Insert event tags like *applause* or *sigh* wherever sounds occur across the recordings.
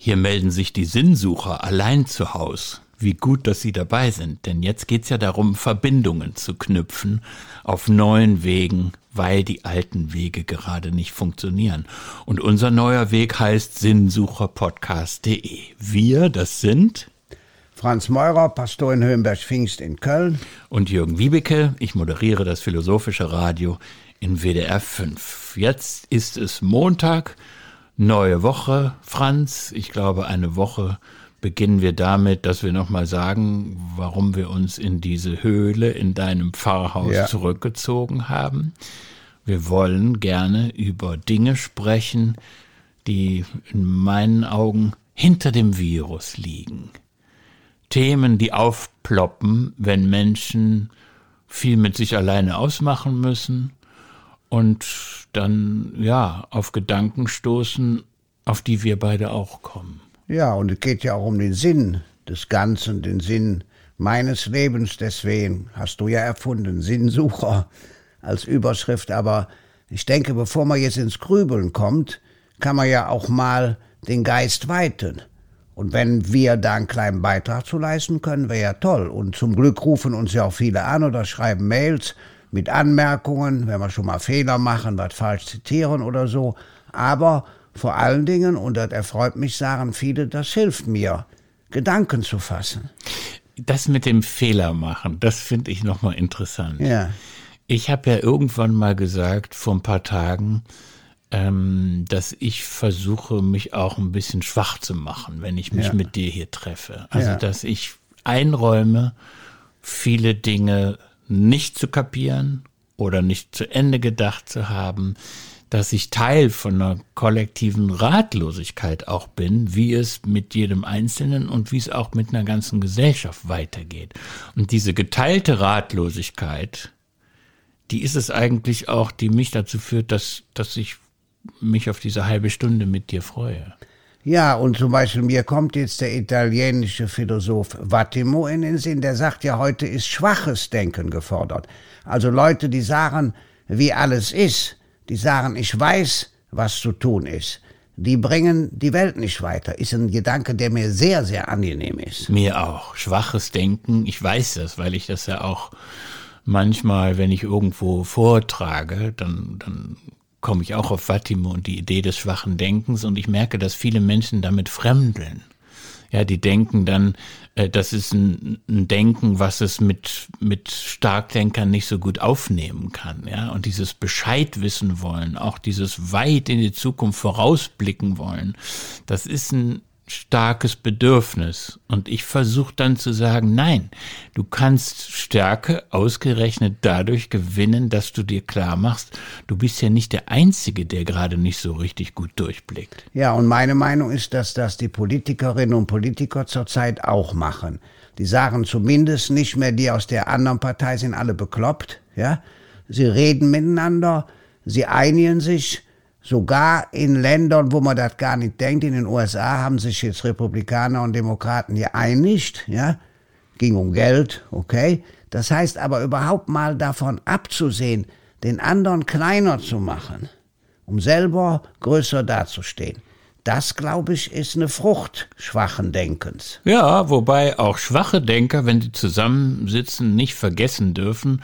Hier melden sich die Sinnsucher allein zu Haus. Wie gut, dass Sie dabei sind, denn jetzt geht's ja darum, Verbindungen zu knüpfen auf neuen Wegen, weil die alten Wege gerade nicht funktionieren. Und unser neuer Weg heißt sinnsucherpodcast.de. Wir, das sind Franz Meurer, Pastor in Höhenberg-Pfingst in Köln. Und Jürgen Wiebeke, ich moderiere das Philosophische Radio in WDR 5. Jetzt ist es Montag, neue Woche, Franz. Ich glaube, eine Woche beginnen wir damit, dass wir nochmal sagen, warum wir uns in diese Höhle in deinem Pfarrhaus ja. zurückgezogen haben. Wir wollen gerne über Dinge sprechen, die in meinen Augen hinter dem Virus liegen. Themen, die aufploppen, wenn Menschen viel mit sich alleine ausmachen müssen und dann, ja, auf Gedanken stoßen, auf die wir beide auch kommen. Ja, und es geht ja auch um den Sinn des Ganzen, den Sinn meines Lebens. Deswegen hast du ja erfunden, Sinnsucher als Überschrift. Aber ich denke, bevor man jetzt ins Grübeln kommt, kann man ja auch mal den Geist weiten. Und wenn wir da einen kleinen Beitrag zu leisten können, wäre ja toll. Und zum Glück rufen uns ja auch viele an oder schreiben Mails mit Anmerkungen, wenn wir schon mal Fehler machen, was falsch zitieren oder so. Aber vor allen Dingen, und das erfreut mich, sagen viele, das hilft mir, Gedanken zu fassen. Das mit dem Fehler machen, das finde ich nochmal interessant. Ja. Ich habe ja irgendwann mal gesagt, vor ein paar Tagen, ähm, dass ich versuche, mich auch ein bisschen schwach zu machen, wenn ich mich ja. mit dir hier treffe. Also, ja. dass ich einräume, viele Dinge nicht zu kapieren oder nicht zu Ende gedacht zu haben, dass ich Teil von einer kollektiven Ratlosigkeit auch bin, wie es mit jedem Einzelnen und wie es auch mit einer ganzen Gesellschaft weitergeht. Und diese geteilte Ratlosigkeit, die ist es eigentlich auch, die mich dazu führt, dass, dass ich mich auf diese halbe Stunde mit dir freue. Ja, und zum Beispiel mir kommt jetzt der italienische Philosoph Vattimo in den Sinn, der sagt ja, heute ist schwaches Denken gefordert. Also Leute, die sagen, wie alles ist, die sagen, ich weiß, was zu tun ist. Die bringen die Welt nicht weiter. Ist ein Gedanke, der mir sehr, sehr angenehm ist. Mir auch. Schwaches Denken. Ich weiß das, weil ich das ja auch manchmal, wenn ich irgendwo vortrage, dann, dann komme ich auch auf Fatima und die Idee des schwachen Denkens und ich merke, dass viele Menschen damit fremdeln. Ja, die denken dann, äh, das ist ein, ein Denken, was es mit, mit Starkdenkern nicht so gut aufnehmen kann. Ja, und dieses Bescheid wissen wollen, auch dieses weit in die Zukunft vorausblicken wollen, das ist ein starkes Bedürfnis. Und ich versuche dann zu sagen, nein, du kannst Stärke ausgerechnet dadurch gewinnen, dass du dir klar machst, du bist ja nicht der Einzige, der gerade nicht so richtig gut durchblickt. Ja, und meine Meinung ist, dass das die Politikerinnen und Politiker zurzeit auch machen. Die sagen zumindest nicht mehr, die aus der anderen Partei sind alle bekloppt, ja. Sie reden miteinander, sie einigen sich, Sogar in Ländern, wo man das gar nicht denkt, in den USA haben sich jetzt Republikaner und Demokraten geeinigt, ja, ging um Geld, okay. Das heißt aber überhaupt mal davon abzusehen, den anderen kleiner zu machen, um selber größer dazustehen. Das, glaube ich, ist eine Frucht schwachen Denkens. Ja, wobei auch schwache Denker, wenn sie zusammensitzen, nicht vergessen dürfen,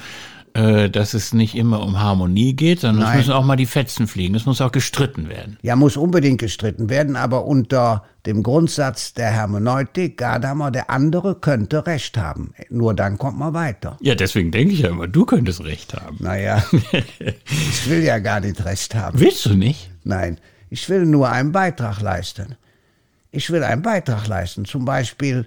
dass es nicht immer um Harmonie geht, sondern es müssen auch mal die Fetzen fliegen. Es muss auch gestritten werden. Ja, muss unbedingt gestritten werden, aber unter dem Grundsatz der Hermeneutik, Gadamer, der andere könnte Recht haben. Nur dann kommt man weiter. Ja, deswegen denke ich ja immer, du könntest Recht haben. Naja, *laughs* ich will ja gar nicht Recht haben. Willst du nicht? Nein, ich will nur einen Beitrag leisten. Ich will einen Beitrag leisten, zum Beispiel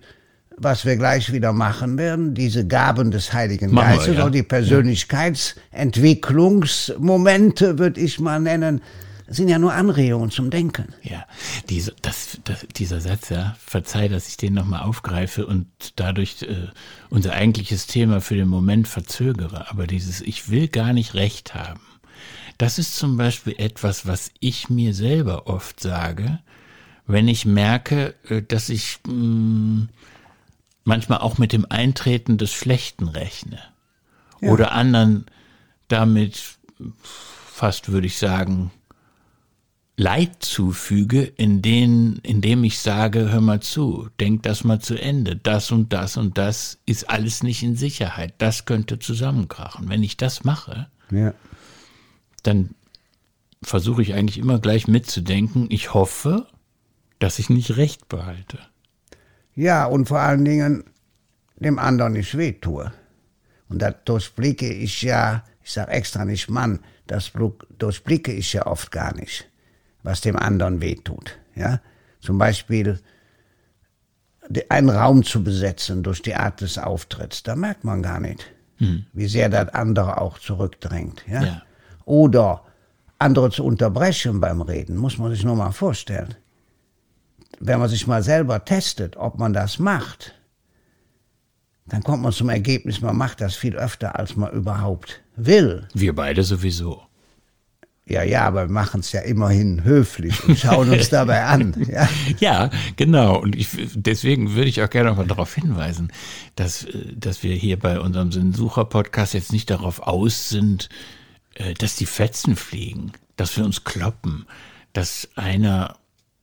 was wir gleich wieder machen werden, diese Gaben des Heiligen machen Geistes wir, ja. oder die Persönlichkeitsentwicklungsmomente, würde ich mal nennen, sind ja nur Anregungen zum Denken. Ja, diese, das, das, dieser Satz, ja, verzeih, dass ich den nochmal aufgreife und dadurch äh, unser eigentliches Thema für den Moment verzögere. Aber dieses Ich will gar nicht recht haben, das ist zum Beispiel etwas, was ich mir selber oft sage, wenn ich merke, äh, dass ich mh, mm, manchmal auch mit dem Eintreten des Schlechten rechne. Ja. Oder anderen damit fast, würde ich sagen, Leid zufüge, in denen, indem ich sage, hör mal zu, denk das mal zu Ende, das und das und das ist alles nicht in Sicherheit, das könnte zusammenkrachen. Wenn ich das mache, Ja. dann versuche ich eigentlich immer gleich mitzudenken, ich hoffe, dass ich nicht recht behalte. Ja, und vor allen Dingen dem anderen nicht wehtue. Und das durchblicke ich ja, ich sage extra nicht Mann, das durchblicke ich ja oft gar nicht, was dem anderen wehtut. Ja? Zum Beispiel einen Raum zu besetzen durch die Art des Auftritts, da merkt man gar nicht, wie sehr das andere auch zurückdrängt. Ja? Ja. Oder andere zu unterbrechen beim Reden, muss man sich nur mal vorstellen. Wenn man sich mal selber testet, ob man das macht, dann kommt man zum Ergebnis, man macht das viel öfter, als man überhaupt will. Wir beide sowieso. Ja, ja, aber wir machen es ja immerhin höflich und schauen uns *laughs* dabei an. Ja. Ja, genau. Und ich, deswegen würde ich auch gerne noch mal darauf hinweisen, dass, äh, dass wir hier bei unserem Sinnsucher-Podcast jetzt nicht darauf aus sind, äh, dass die Fetzen fliegen, dass wir uns kloppen, dass einer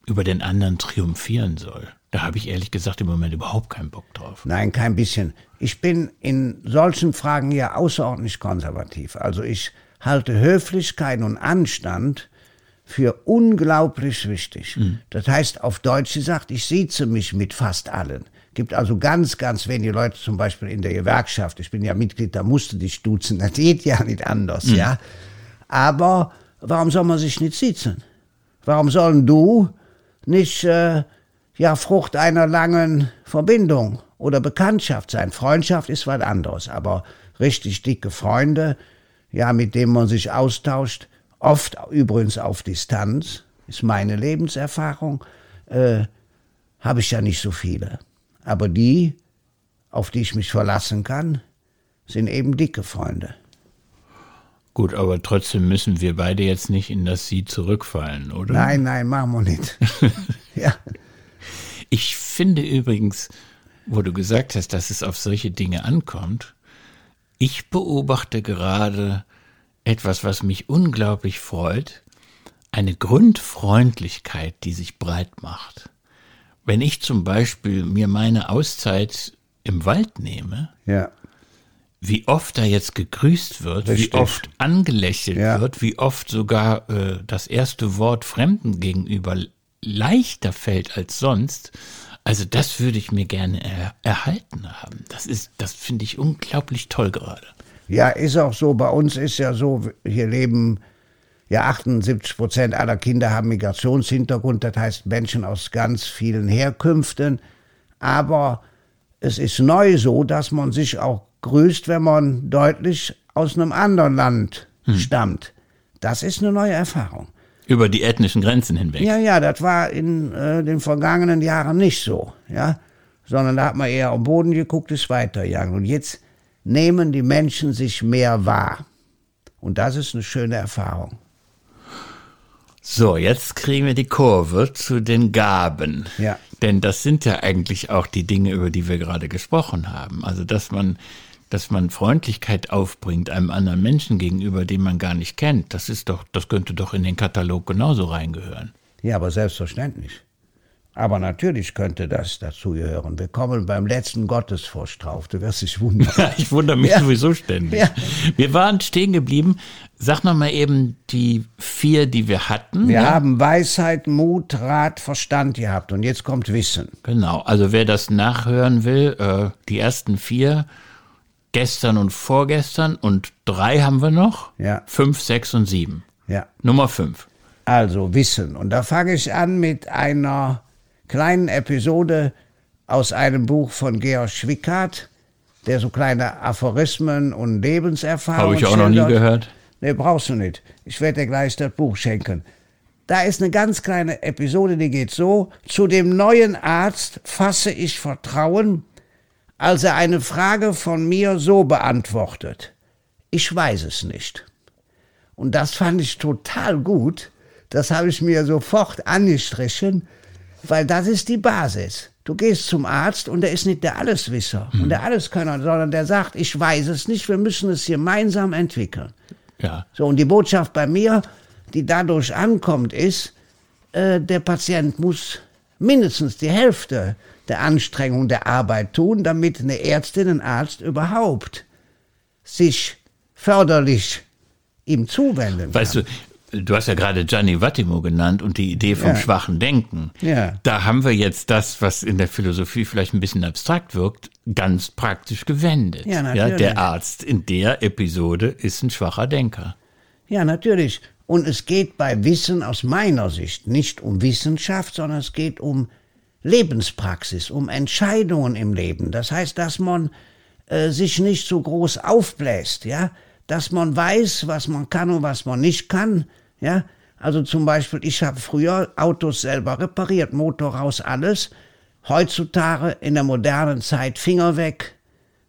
über den anderen triumphieren soll. Da habe ich ehrlich gesagt im Moment überhaupt keinen Bock drauf. Nein, kein bisschen. Ich bin in solchen Fragen ja außerordentlich konservativ. Also ich halte Höflichkeit und Anstand für unglaublich wichtig. Das heißt auf Deutsch gesagt, ich sieze mich mit fast allen. Gibt also ganz, ganz wenige Leute, zum Beispiel in der Gewerkschaft. Ich bin ja Mitglied, da musste dich duzen. Das geht ja nicht anders, ja. Aber warum soll man sich nicht sitzen? Warum sollen du nicht äh, ja Frucht einer langen Verbindung oder Bekanntschaft sein? Freundschaft ist was anderes, aber richtig dicke Freunde, ja, mit denen man sich austauscht, oft übrigens auf Distanz, ist meine Lebenserfahrung, äh, habe ich ja nicht so viele. Aber die, auf die ich mich verlassen kann, sind eben dicke Freunde. Gut, aber trotzdem müssen wir beide jetzt nicht in das Sie zurückfallen, oder? Nein, nein, machen wir nicht. *laughs* ja. Ich finde übrigens, wo du gesagt hast, dass es auf solche Dinge ankommt, ich beobachte gerade etwas, was mich unglaublich freut, eine Grundfreundlichkeit, die sich breit macht. Wenn ich zum Beispiel mir meine Auszeit im Wald nehme, Ja. Wie oft da jetzt gegrüßt wird, Richtig. wie oft angelächelt Ja. wird, wie oft sogar äh, das erste Wort Fremden gegenüber leichter fällt als sonst. Also das würde ich mir gerne er erhalten haben. Das ist, das finde ich unglaublich toll gerade. Ja, ist auch so. Bei uns ist ja so, hier leben ja 78 Prozent aller Kinder haben Migrationshintergrund, das heißt Menschen aus ganz vielen Herkünften. Aber es ist neu so, dass man sich auch grüßt, wenn man deutlich aus einem anderen Land stammt. Das ist eine neue Erfahrung. Über die ethnischen Grenzen hinweg. Ja, ja, das war in äh, den vergangenen Jahren nicht so, ja. Sondern da hat man eher am Boden geguckt, ist weitergegangen. Und jetzt nehmen die Menschen sich mehr wahr. Und das ist eine schöne Erfahrung. So, jetzt kriegen wir die Kurve zu den Gaben. Ja. Denn das sind ja eigentlich auch die Dinge, über die wir gerade gesprochen haben. Also, dass man, dass man Freundlichkeit aufbringt einem anderen Menschen gegenüber, den man gar nicht kennt, das ist doch, das könnte doch in den Katalog genauso reingehören. Ja, aber selbstverständlich. Aber natürlich könnte das dazugehören. Wir kommen beim letzten Gottesfurcht drauf. Du wirst dich wundern. *laughs* Ich wundere mich Ja. sowieso ständig. Ja. Wir waren stehen geblieben. Sag noch mal eben die vier, die wir hatten. Wir ja? haben Weisheit, Mut, Rat, Verstand gehabt. Und jetzt kommt Wissen. Genau, also wer das nachhören will, äh, die ersten vier, gestern und vorgestern und drei haben wir noch. Ja. Fünf, sechs und sieben. Ja. Nummer fünf. Also Wissen. Und da fange ich an mit einer kleinen Episode aus einem Buch von Georg Schwickart, der so kleine Aphorismen und Lebenserfahrungen Habe ich auch noch nie schildert. gehört. Nee, brauchst du nicht. Ich werde dir gleich das Buch schenken. Da ist eine ganz kleine Episode, die geht so. Zu dem neuen Arzt fasse ich Vertrauen, als er eine Frage von mir so beantwortet. Ich weiß es nicht. Und das fand ich total gut. Das habe ich mir sofort angestrichen, weil das ist die Basis. Du gehst zum Arzt und der ist nicht der Alleswisser und der Alleskönner, sondern der sagt, ich weiß es nicht, wir müssen es gemeinsam entwickeln. Ja. So, und die Botschaft bei mir, die dadurch ankommt, ist, äh, der Patient muss mindestens die Hälfte der Anstrengung der Arbeit tun, damit eine Ärztin, ein Arzt überhaupt sich förderlich ihm zuwenden kann. Weißt du, du hast ja gerade Gianni Vattimo genannt und die Idee vom Ja. schwachen Denken. Ja. Da haben wir jetzt das, was in der Philosophie vielleicht ein bisschen abstrakt wirkt, ganz praktisch gewendet. Ja, natürlich. der Arzt in der Episode ist ein schwacher Denker. Ja, natürlich. Und es geht bei Wissen aus meiner Sicht nicht um Wissenschaft, sondern es geht um Lebenspraxis, um Entscheidungen im Leben. Das heißt, dass man äh, sich nicht so groß aufbläst, ja, dass man weiß, was man kann und was man nicht kann, ja. Also zum Beispiel, ich habe früher Autos selber repariert, Motor raus, alles. Heutzutage in der modernen Zeit Finger weg,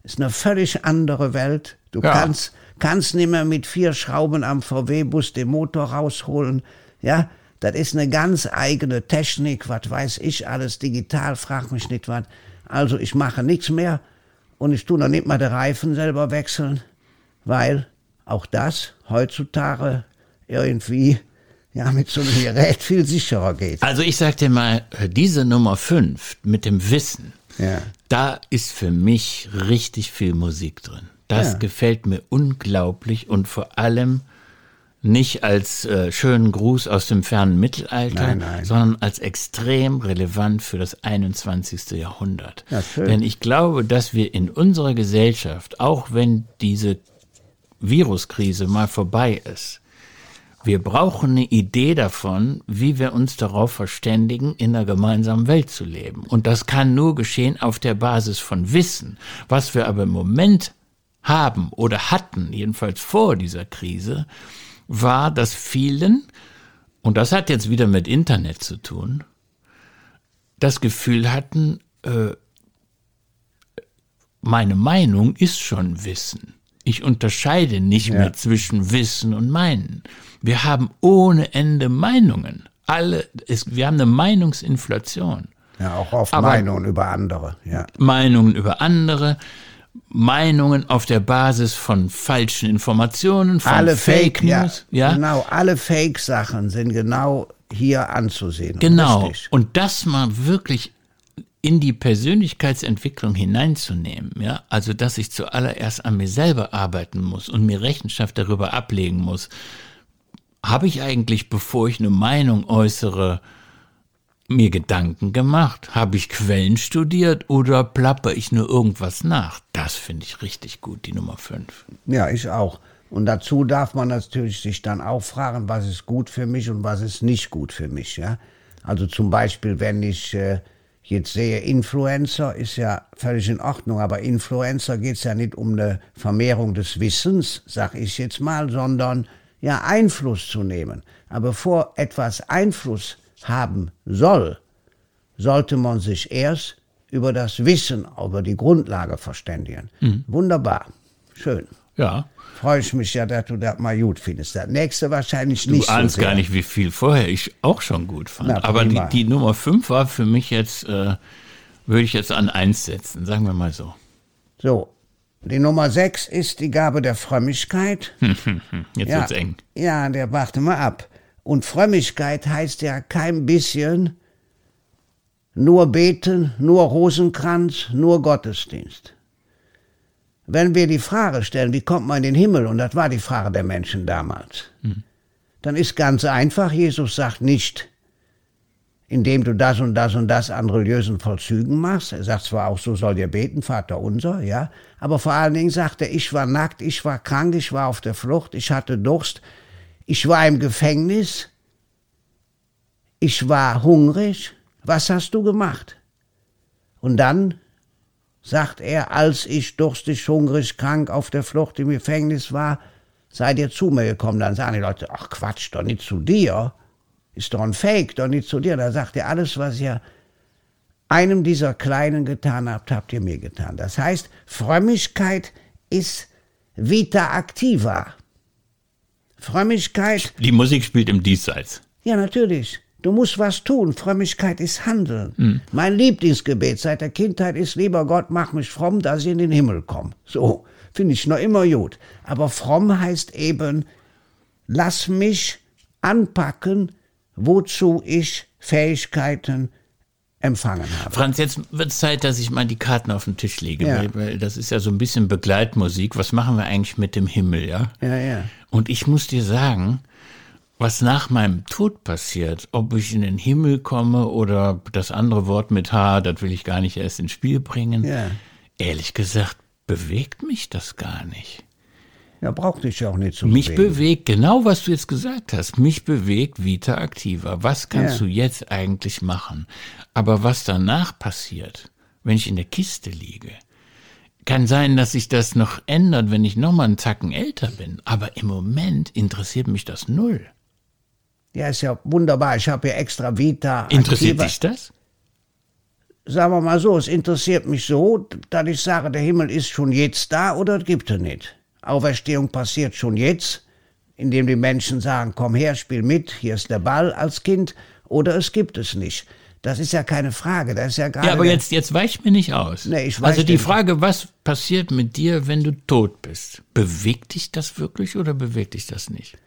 ist eine völlig andere Welt. Du Ja. kannst, kannst nicht mehr mit vier Schrauben am VW-Bus den Motor rausholen. Ja, das ist eine ganz eigene Technik, was weiß ich alles, digital, frag mich nicht was. Also ich mache nichts mehr und ich tue noch nicht mal die Reifen selber wechseln, weil auch das heutzutage irgendwie ja mit so einem Gerät viel sicherer geht. Also ich sag dir mal, diese Nummer 5 mit dem Wissen, Ja. da ist für mich richtig viel Musik drin. Das Ja. gefällt mir unglaublich und vor allem nicht als äh, schönen Gruß aus dem fernen Mittelalter, Nein, nein. sondern als extrem relevant für das 21. Jahrhundert. Ja. Denn ich glaube, dass wir in unserer Gesellschaft, auch wenn diese Viruskrise mal vorbei ist, wir brauchen eine Idee davon, wie wir uns darauf verständigen, in einer gemeinsamen Welt zu leben. Und das kann nur geschehen auf der Basis von Wissen. Was wir aber im Moment haben oder hatten, jedenfalls vor dieser Krise, war, dass vielen, und das hat jetzt wieder mit Internet zu tun, das Gefühl hatten, äh, meine Meinung ist schon Wissen. Ich unterscheide nicht mehr zwischen Wissen und Meinen. Wir haben ohne Ende Meinungen. Alle, es, wir haben eine Meinungsinflation. Ja, auch oft Aber- Meinungen über andere. Ja. Meinungen über andere, Meinungen auf der Basis von falschen Informationen, von alle Fake, Fake, News. ja, Ja, genau, alle Fake-Sachen sind genau hier anzusehen. Genau. Richtig. Und das mal wirklich in die Persönlichkeitsentwicklung hineinzunehmen, ja, also dass ich zuallererst an mir selber arbeiten muss und mir Rechenschaft darüber ablegen muss, habe ich eigentlich, bevor ich eine Meinung äußere, mir Gedanken gemacht? Habe ich Quellen studiert oder plapper ich nur irgendwas nach? Das finde ich richtig gut, die Nummer 5. Ja, ich auch. Und dazu darf man natürlich sich dann auch fragen, was ist gut für mich und was ist nicht gut für mich. Ja? Also zum Beispiel, wenn ich äh, jetzt sehe, Influencer ist ja völlig in Ordnung, aber Influencer geht es ja nicht um eine Vermehrung des Wissens, sag ich jetzt mal, sondern ja Einfluss zu nehmen. Aber bevor etwas Einfluss haben soll, sollte man sich erst über das Wissen, über die Grundlage verständigen. Wunderbar, schön. Ja, Freue ich mich ja, dass du das mal gut findest. Das nächste wahrscheinlich Du nicht ahnst so gar nicht, wie viel vorher ich auch schon gut fand. Na, Aber die, die Nummer 5 war für mich jetzt, äh, würde ich jetzt an 1 setzen, sagen wir mal so. So, die Nummer 6 ist die Gabe der Frömmigkeit. *laughs* Jetzt ja, wird's eng. Ja, der warte mal ab. Und Frömmigkeit heißt ja kein bisschen nur beten, nur Rosenkranz, nur Gottesdienst. Wenn wir die Frage stellen, wie kommt man in den Himmel, und das war die Frage der Menschen damals, dann ist ganz einfach, Jesus sagt nicht, indem du das und das und das an religiösen Vollzügen machst. Er sagt zwar auch, so soll ihr beten, Vater unser, ja, aber vor allen Dingen sagt er, ich war nackt, ich war krank, ich war auf der Flucht, ich hatte Durst, ich war im Gefängnis, ich war hungrig, was hast du gemacht? Und dann sagt er, als ich durstig, hungrig, krank auf der Flucht im Gefängnis war, seid ihr zu mir gekommen. Dann sagen die Leute, ach Quatsch, doch nicht zu dir. Ist doch ein Fake, doch nicht zu dir. Da sagt er, alles, was ihr einem dieser Kleinen getan habt, habt ihr mir getan. Das heißt, Frömmigkeit ist vita activa. Frömmigkeit Die Musik spielt im Diesseits. ja, natürlich. Du musst was tun. Frömmigkeit ist Handeln. Mein Lieblingsgebet seit der Kindheit ist, lieber Gott, mach mich fromm, dass ich in den Himmel komme. So, finde ich noch immer gut. Aber fromm heißt eben, lass mich anpacken, wozu ich Fähigkeiten empfangen habe. Franz, jetzt wird es Zeit, dass ich mal die Karten auf den Tisch lege, Ja. weil das ist ja so ein bisschen Begleitmusik. Was machen wir eigentlich mit dem Himmel, ja? Ja, ja. Und ich muss dir sagen, was nach meinem Tod passiert, ob ich in den Himmel komme oder das andere Wort mit H, das will ich gar nicht erst ins Spiel bringen. Ja. Ehrlich gesagt, bewegt mich das gar nicht. Ja, braucht dich ja auch nicht zu Mich bewegen. bewegt, genau was du jetzt gesagt hast, mich bewegt Vita Activa. Was kannst Ja. du jetzt eigentlich machen? Aber was danach passiert, wenn ich in der Kiste liege, kann sein, dass sich das noch ändert, wenn ich noch mal einen Zacken älter bin. Aber im Moment interessiert mich das null. Ja, ist ja wunderbar. Ich habe ja extra Vita. Interessiert Activa. dich das? Sagen wir mal so, es interessiert mich so, dass ich sage, der Himmel ist schon jetzt da oder gibt er nicht. Auferstehung passiert schon jetzt, indem die Menschen sagen, komm her, spiel mit, hier ist der Ball als Kind, oder es gibt es nicht. Das ist ja keine Frage, das ist ja gerade... Ja, aber jetzt, jetzt weich mir nicht aus. Nee, ich also weich die dir- Frage, was passiert mit dir, wenn du tot bist? Bewegt dich das wirklich oder bewegt dich das nicht?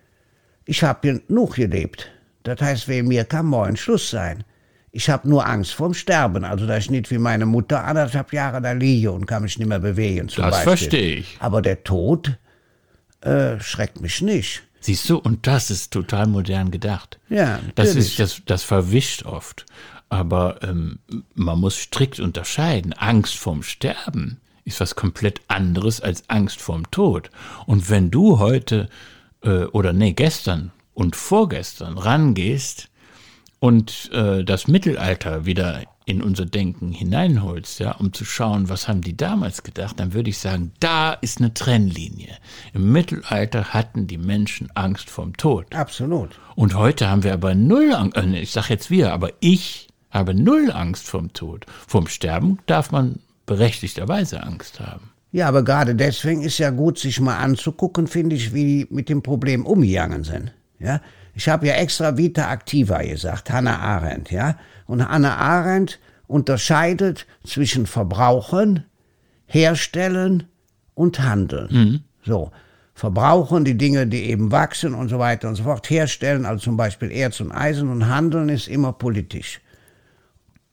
Ich habe genug gelebt. Das heißt, wegen mir kann morgen Schluss sein. Ich habe nur Angst vorm Sterben, also dass ich nicht wie meine Mutter anderthalb Jahre da liege und kann mich nicht mehr bewegen. Zum Das Beispiel. verstehe ich. Aber der Tod äh, schreckt mich nicht. Siehst du, und das ist total modern gedacht. Ja, Das ist, das, das verwischt oft. Aber ähm, man muss strikt unterscheiden. Angst vorm Sterben ist was komplett anderes als Angst vorm Tod. Und wenn du heute äh, oder nee, gestern und vorgestern rangehst und äh, das Mittelalter wieder in unser Denken hineinholst, ja, um zu schauen, was haben die damals gedacht, dann würde ich sagen, da ist eine Trennlinie. Im Mittelalter hatten die Menschen Angst vorm Tod. Absolut. Und heute haben wir aber null Angst, äh, ich sag jetzt wir, aber ich habe null Angst vom Tod. Vom Sterben darf man berechtigterweise Angst haben. Ja, aber gerade deswegen ist ja gut, sich mal anzugucken, finde ich, wie die mit dem Problem umgegangen sind. Ja, ich habe ja extra Vita Activa gesagt, Hannah Arendt, ja. Und Hannah Arendt unterscheidet zwischen Verbrauchen, Herstellen und Handeln. So. Verbrauchen die Dinge, die eben wachsen und so weiter und so fort. Herstellen, also zum Beispiel Erz und Eisen und Handeln ist immer politisch.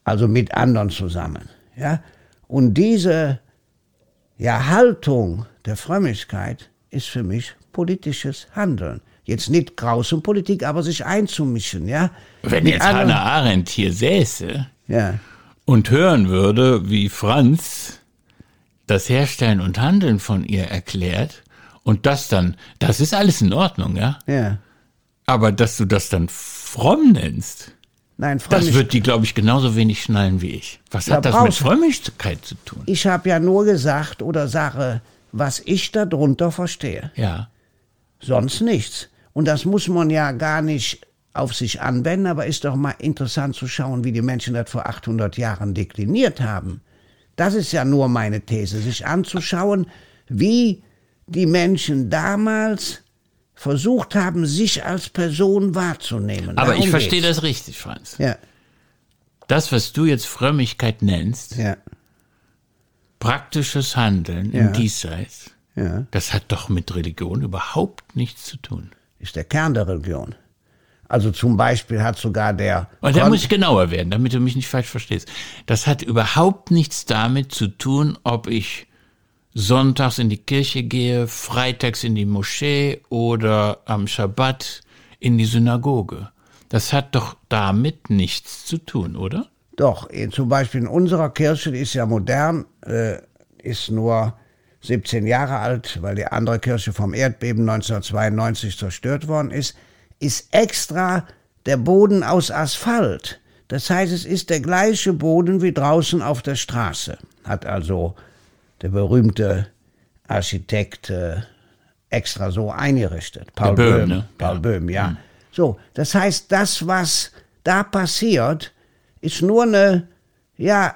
Also mit anderen zusammen. Ja? Und diese ja, Haltung der Frömmigkeit ist für mich politisches Handeln. Jetzt nicht Grausenpolitik, aber sich einzumischen, ja. Wenn Mit jetzt anderen- Hannah Arendt hier säße Ja, und hören würde, wie Franz das Herstellen und Handeln von ihr erklärt und das dann, das ist alles in Ordnung, ja. ja. Aber dass du das dann fromm nennst, Nein, das Frömmigkeit. wird die, glaube ich, genauso wenig schnallen wie ich. Was Ja, hat das mit Frömmigkeit zu tun? Ich habe ja nur gesagt oder sage, was ich darunter verstehe. Ja. Sonst nichts. Und das muss man ja gar nicht auf sich anwenden, aber ist doch mal interessant zu schauen, wie die Menschen das vor 800 Jahren dekliniert haben. Das ist ja nur meine These, sich anzuschauen, wie die Menschen damals versucht haben, sich als Person wahrzunehmen. Aber ich Darum verstehe geht's. das richtig, Franz. Ja, Das, was du jetzt Frömmigkeit nennst, ja, praktisches Handeln Ja. im Diesseits, ja. das hat doch mit Religion überhaupt nichts zu tun. Ist der Kern der Religion. Also zum Beispiel hat sogar der. Und da Kon- muss ich genauer werden, damit du mich nicht falsch verstehst. Das hat überhaupt nichts damit zu tun, ob ich sonntags in die Kirche gehe, freitags in die Moschee oder am Schabbat in die Synagoge. Das hat doch damit nichts zu tun, oder? Doch, eh, zum Beispiel in unserer Kirche, die ist ja modern, äh, ist nur 17 Jahre alt, weil die andere Kirche vom Erdbeben 1992 zerstört worden ist, ist extra der Boden aus Asphalt. Das heißt, es ist der gleiche Boden wie draußen auf der Straße. Hat also der berühmte Architekt äh, extra so eingerichtet. Paul Böhm, Böhm. ne? Paul Ja. Böhm, ja. So, das heißt, das, was da passiert, ist nur eine, ja,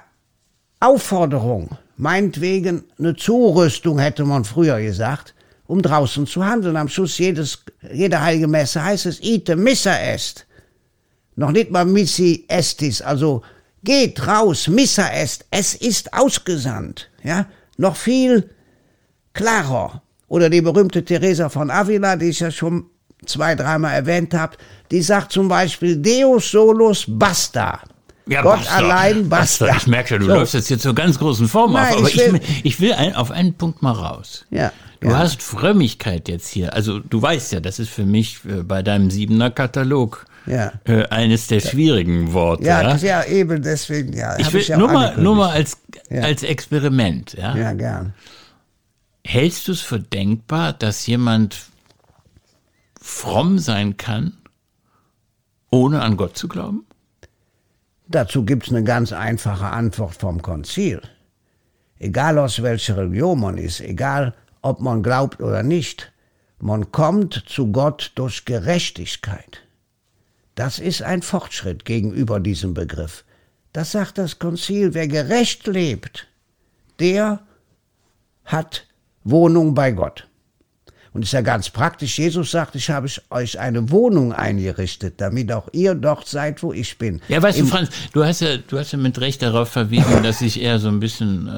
Aufforderung, meinetwegen eine Zurüstung, hätte man früher gesagt, um draußen zu handeln. Am Schluss jedes, jeder heilige Messe heißt es, ite missa est. Noch nicht mal missi estis, also geht raus, missa est, es ist ausgesandt, ja. Noch viel klarer. Oder die berühmte Teresa von Avila, die ist ja schon zwei, dreimal erwähnt habt, die sagt zum Beispiel Deus solus basta. Ja, Gott basta, allein basta. Ich merke schon, du So. läufst jetzt hier zur ganz großen Form Nein, auf, aber ich ich will- will, ich will ein, auf einen Punkt mal raus. Ja, Du ja. hast Frömmigkeit jetzt hier. Also du weißt ja, das ist für mich äh, bei deinem siebener Katalog Ja. äh, eines der schwierigen Worte. Ja, ja? eben deswegen, ja. Ich will ja nur mal, nur mal als, als Experiment. Ja? Ja, gern. Hältst du es für denkbar, dass jemand fromm sein kann, ohne an Gott zu glauben? Dazu gibt's eine ganz einfache Antwort vom Konzil. Egal aus welcher Religion man ist, egal ob man glaubt oder nicht, man kommt zu Gott durch Gerechtigkeit. Das ist ein Fortschritt gegenüber diesem Begriff. Das sagt das Konzil. Wer gerecht lebt, der hat Wohnung bei Gott. Und ist ja ganz praktisch. Jesus sagt, ich habe euch eine Wohnung eingerichtet, damit auch ihr dort seid, wo ich bin. Ja, weißt Im- du, Franz, du hast ja, du hast ja mit Recht darauf verwiesen, dass ich eher so ein bisschen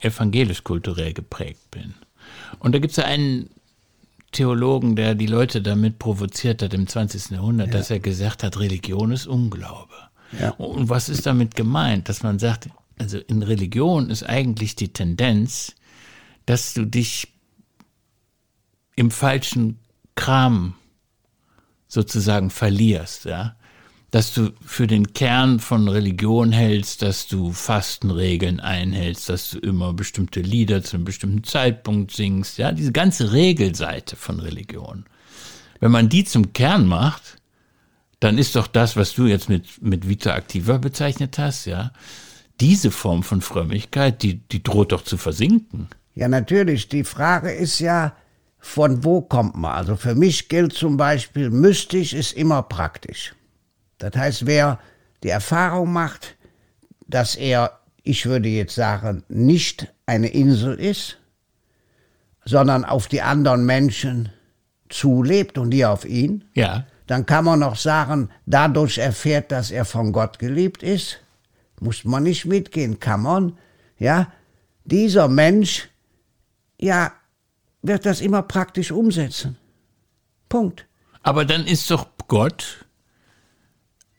äh, evangelisch-kulturell geprägt bin. Und da gibt's ja einen Theologen, der die Leute damit provoziert hat im 20. Jahrhundert, dass er gesagt hat, Religion ist Unglaube. Ja. Und was ist damit gemeint? Dass man sagt, also in Religion ist eigentlich die Tendenz, dass du dich im falschen Kram sozusagen verlierst, ja. Dass du für den Kern von Religion hältst, dass du Fastenregeln einhältst, dass du immer bestimmte Lieder zu einem bestimmten Zeitpunkt singst, ja. Diese ganze Regelseite von Religion. Wenn man die zum Kern macht, dann ist doch das, was du jetzt mit, mit Vita Activa bezeichnet hast, ja. Diese Form von Frömmigkeit, die, die droht doch zu versinken. Ja, natürlich. Die Frage ist ja, von wo kommt man? Also für mich gilt zum Beispiel, mystisch ist immer praktisch. Das heißt, wer die Erfahrung macht, dass er, ich würde jetzt sagen, nicht eine Insel ist, sondern auf die anderen Menschen zulebt und die auf ihn, Ja. dann kann man noch sagen, dadurch erfährt, dass er von Gott geliebt ist. Muss man nicht mitgehen, kann man. Ja, dieser Mensch, ja, wird das immer praktisch umsetzen. Punkt. Aber dann ist doch Gott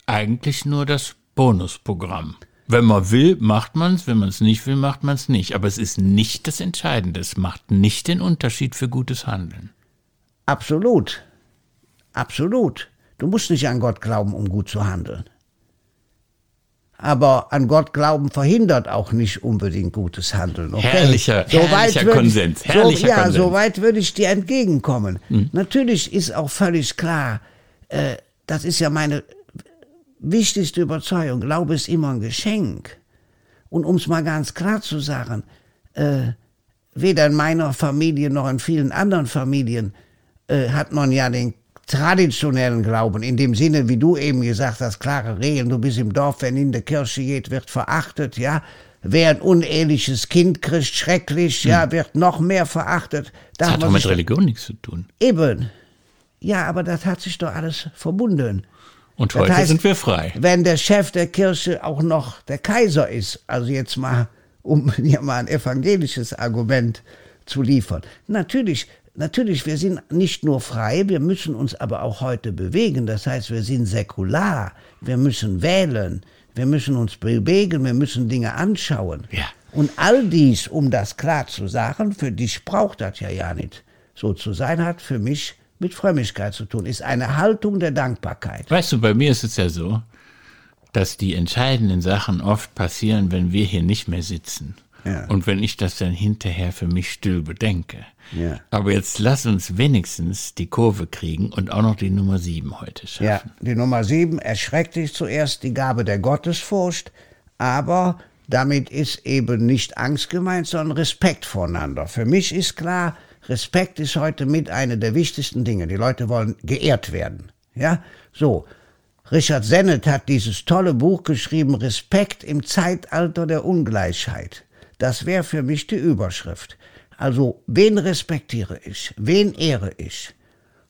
eigentlich nur das Bonusprogramm. Wenn man will, macht man es, wenn man es nicht will, macht man es nicht. Aber es ist nicht das Entscheidende. Es macht nicht den Unterschied für gutes Handeln. Absolut. Absolut. Du musst nicht an Gott glauben, um gut zu handeln. Aber an Gott glauben verhindert auch nicht unbedingt gutes Handeln. Okay? Herrlicher- herrlicher würd Konsens, herrlicher so, ja, Konsens. so weit würde ich dir entgegenkommen. Natürlich ist auch völlig klar, äh, das ist ja meine wichtigste Überzeugung. Glaube ist immer ein Geschenk. Und um es mal ganz klar zu sagen, äh, weder in meiner Familie noch in vielen anderen Familien äh, hat man ja den traditionellen Glauben, in dem Sinne, wie du eben gesagt hast, klare Regeln, du bist im Dorf, wenn in der Kirche geht, wird verachtet, ja. Wer ein uneheliches Kind kriegt, schrecklich, ja, wird noch mehr verachtet. Da Das hat doch mit Religion nichts zu tun. Eben. Ja, aber das hat sich doch alles verbunden. Und Das heute heißt, sind wir frei. Wenn der Chef der Kirche auch noch der Kaiser ist, also jetzt mal, um *laughs* hier mal ein evangelisches Argument zu liefern. Natürlich, natürlich, wir sind nicht nur frei, wir müssen uns aber auch heute bewegen. Das heißt, wir sind säkular, wir müssen wählen, wir müssen uns bewegen, wir müssen Dinge anschauen. Ja. Und all dies, um das klar zu sagen, für dich braucht das ja ja nicht so zu sein, hat für mich mit Frömmigkeit zu tun, ist eine Haltung der Dankbarkeit. Weißt du, bei mir ist es ja so, dass die entscheidenden Sachen oft passieren, wenn wir hier nicht mehr sitzen. Ja. Und wenn ich das dann hinterher für mich still bedenke. Ja. Aber jetzt lass uns wenigstens die Kurve kriegen und auch noch die Nummer sieben heute schaffen. Ja, die Nummer sieben erschreckt dich zuerst die Gabe der Gottesfurcht, aber damit ist eben nicht Angst gemeint, sondern Respekt voneinander. Für mich ist klar, Respekt ist heute mit einer der wichtigsten Dinge. Die Leute wollen geehrt werden. Ja, so. Richard Sennett hat dieses tolle Buch geschrieben, Respekt im Zeitalter der Ungleichheit. Das wäre für mich die Überschrift. Also, wen respektiere ich? Wen ehre ich?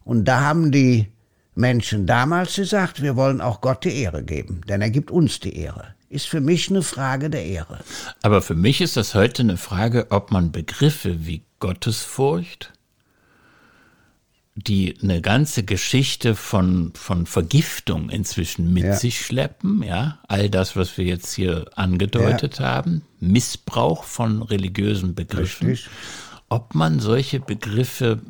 Und da haben die Menschen damals gesagt, wir wollen auch Gott die Ehre geben, denn er gibt uns die Ehre. Ist für mich eine Frage der Ehre. Aber für mich ist das heute eine Frage, ob man Begriffe wie Gottesfurcht die eine ganze Geschichte von, von Vergiftung inzwischen mit Ja. sich schleppen, ja. All das, was wir jetzt hier angedeutet haben, Missbrauch von religiösen Begriffen. Richtig. Ob man solche Begriffe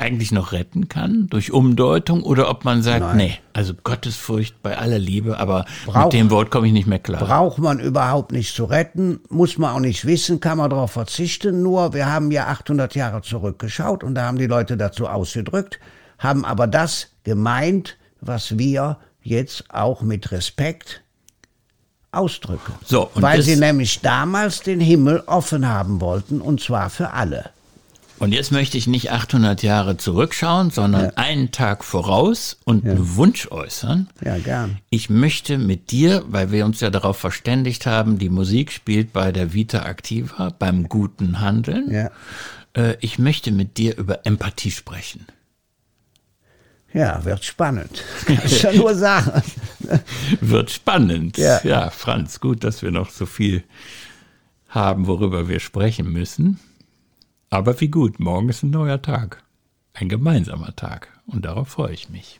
eigentlich noch retten kann durch Umdeutung oder ob man sagt, Nein. nee, also Gottesfurcht bei aller Liebe, aber Brauch- mit dem Wort komme ich nicht mehr klar. Braucht man überhaupt nicht zu retten, muss man auch nicht wissen, kann man darauf verzichten. Nur, wir haben ja 800 Jahre zurückgeschaut und da haben die Leute dazu ausgedrückt, haben aber das gemeint, was wir jetzt auch mit Respekt ausdrücken. So, Weil sie nämlich damals den Himmel offen haben wollten und zwar für alle. Und jetzt möchte ich nicht 800 Jahre zurückschauen, sondern einen Tag voraus und einen Wunsch äußern. Ja, gern. Ich möchte mit dir, weil wir uns ja darauf verständigt haben, die Musik spielt bei der Vita Activa, beim guten Handeln. Ja. Äh, ich möchte mit dir über Empathie sprechen. Ja, wird spannend. Kann ich ja nur sagen. *laughs* Wird spannend. Ja. ja, Franz, gut, dass wir noch so viel haben, worüber wir sprechen müssen. Aber wie gut, morgen ist ein neuer Tag. Ein gemeinsamer Tag. Und darauf freue ich mich.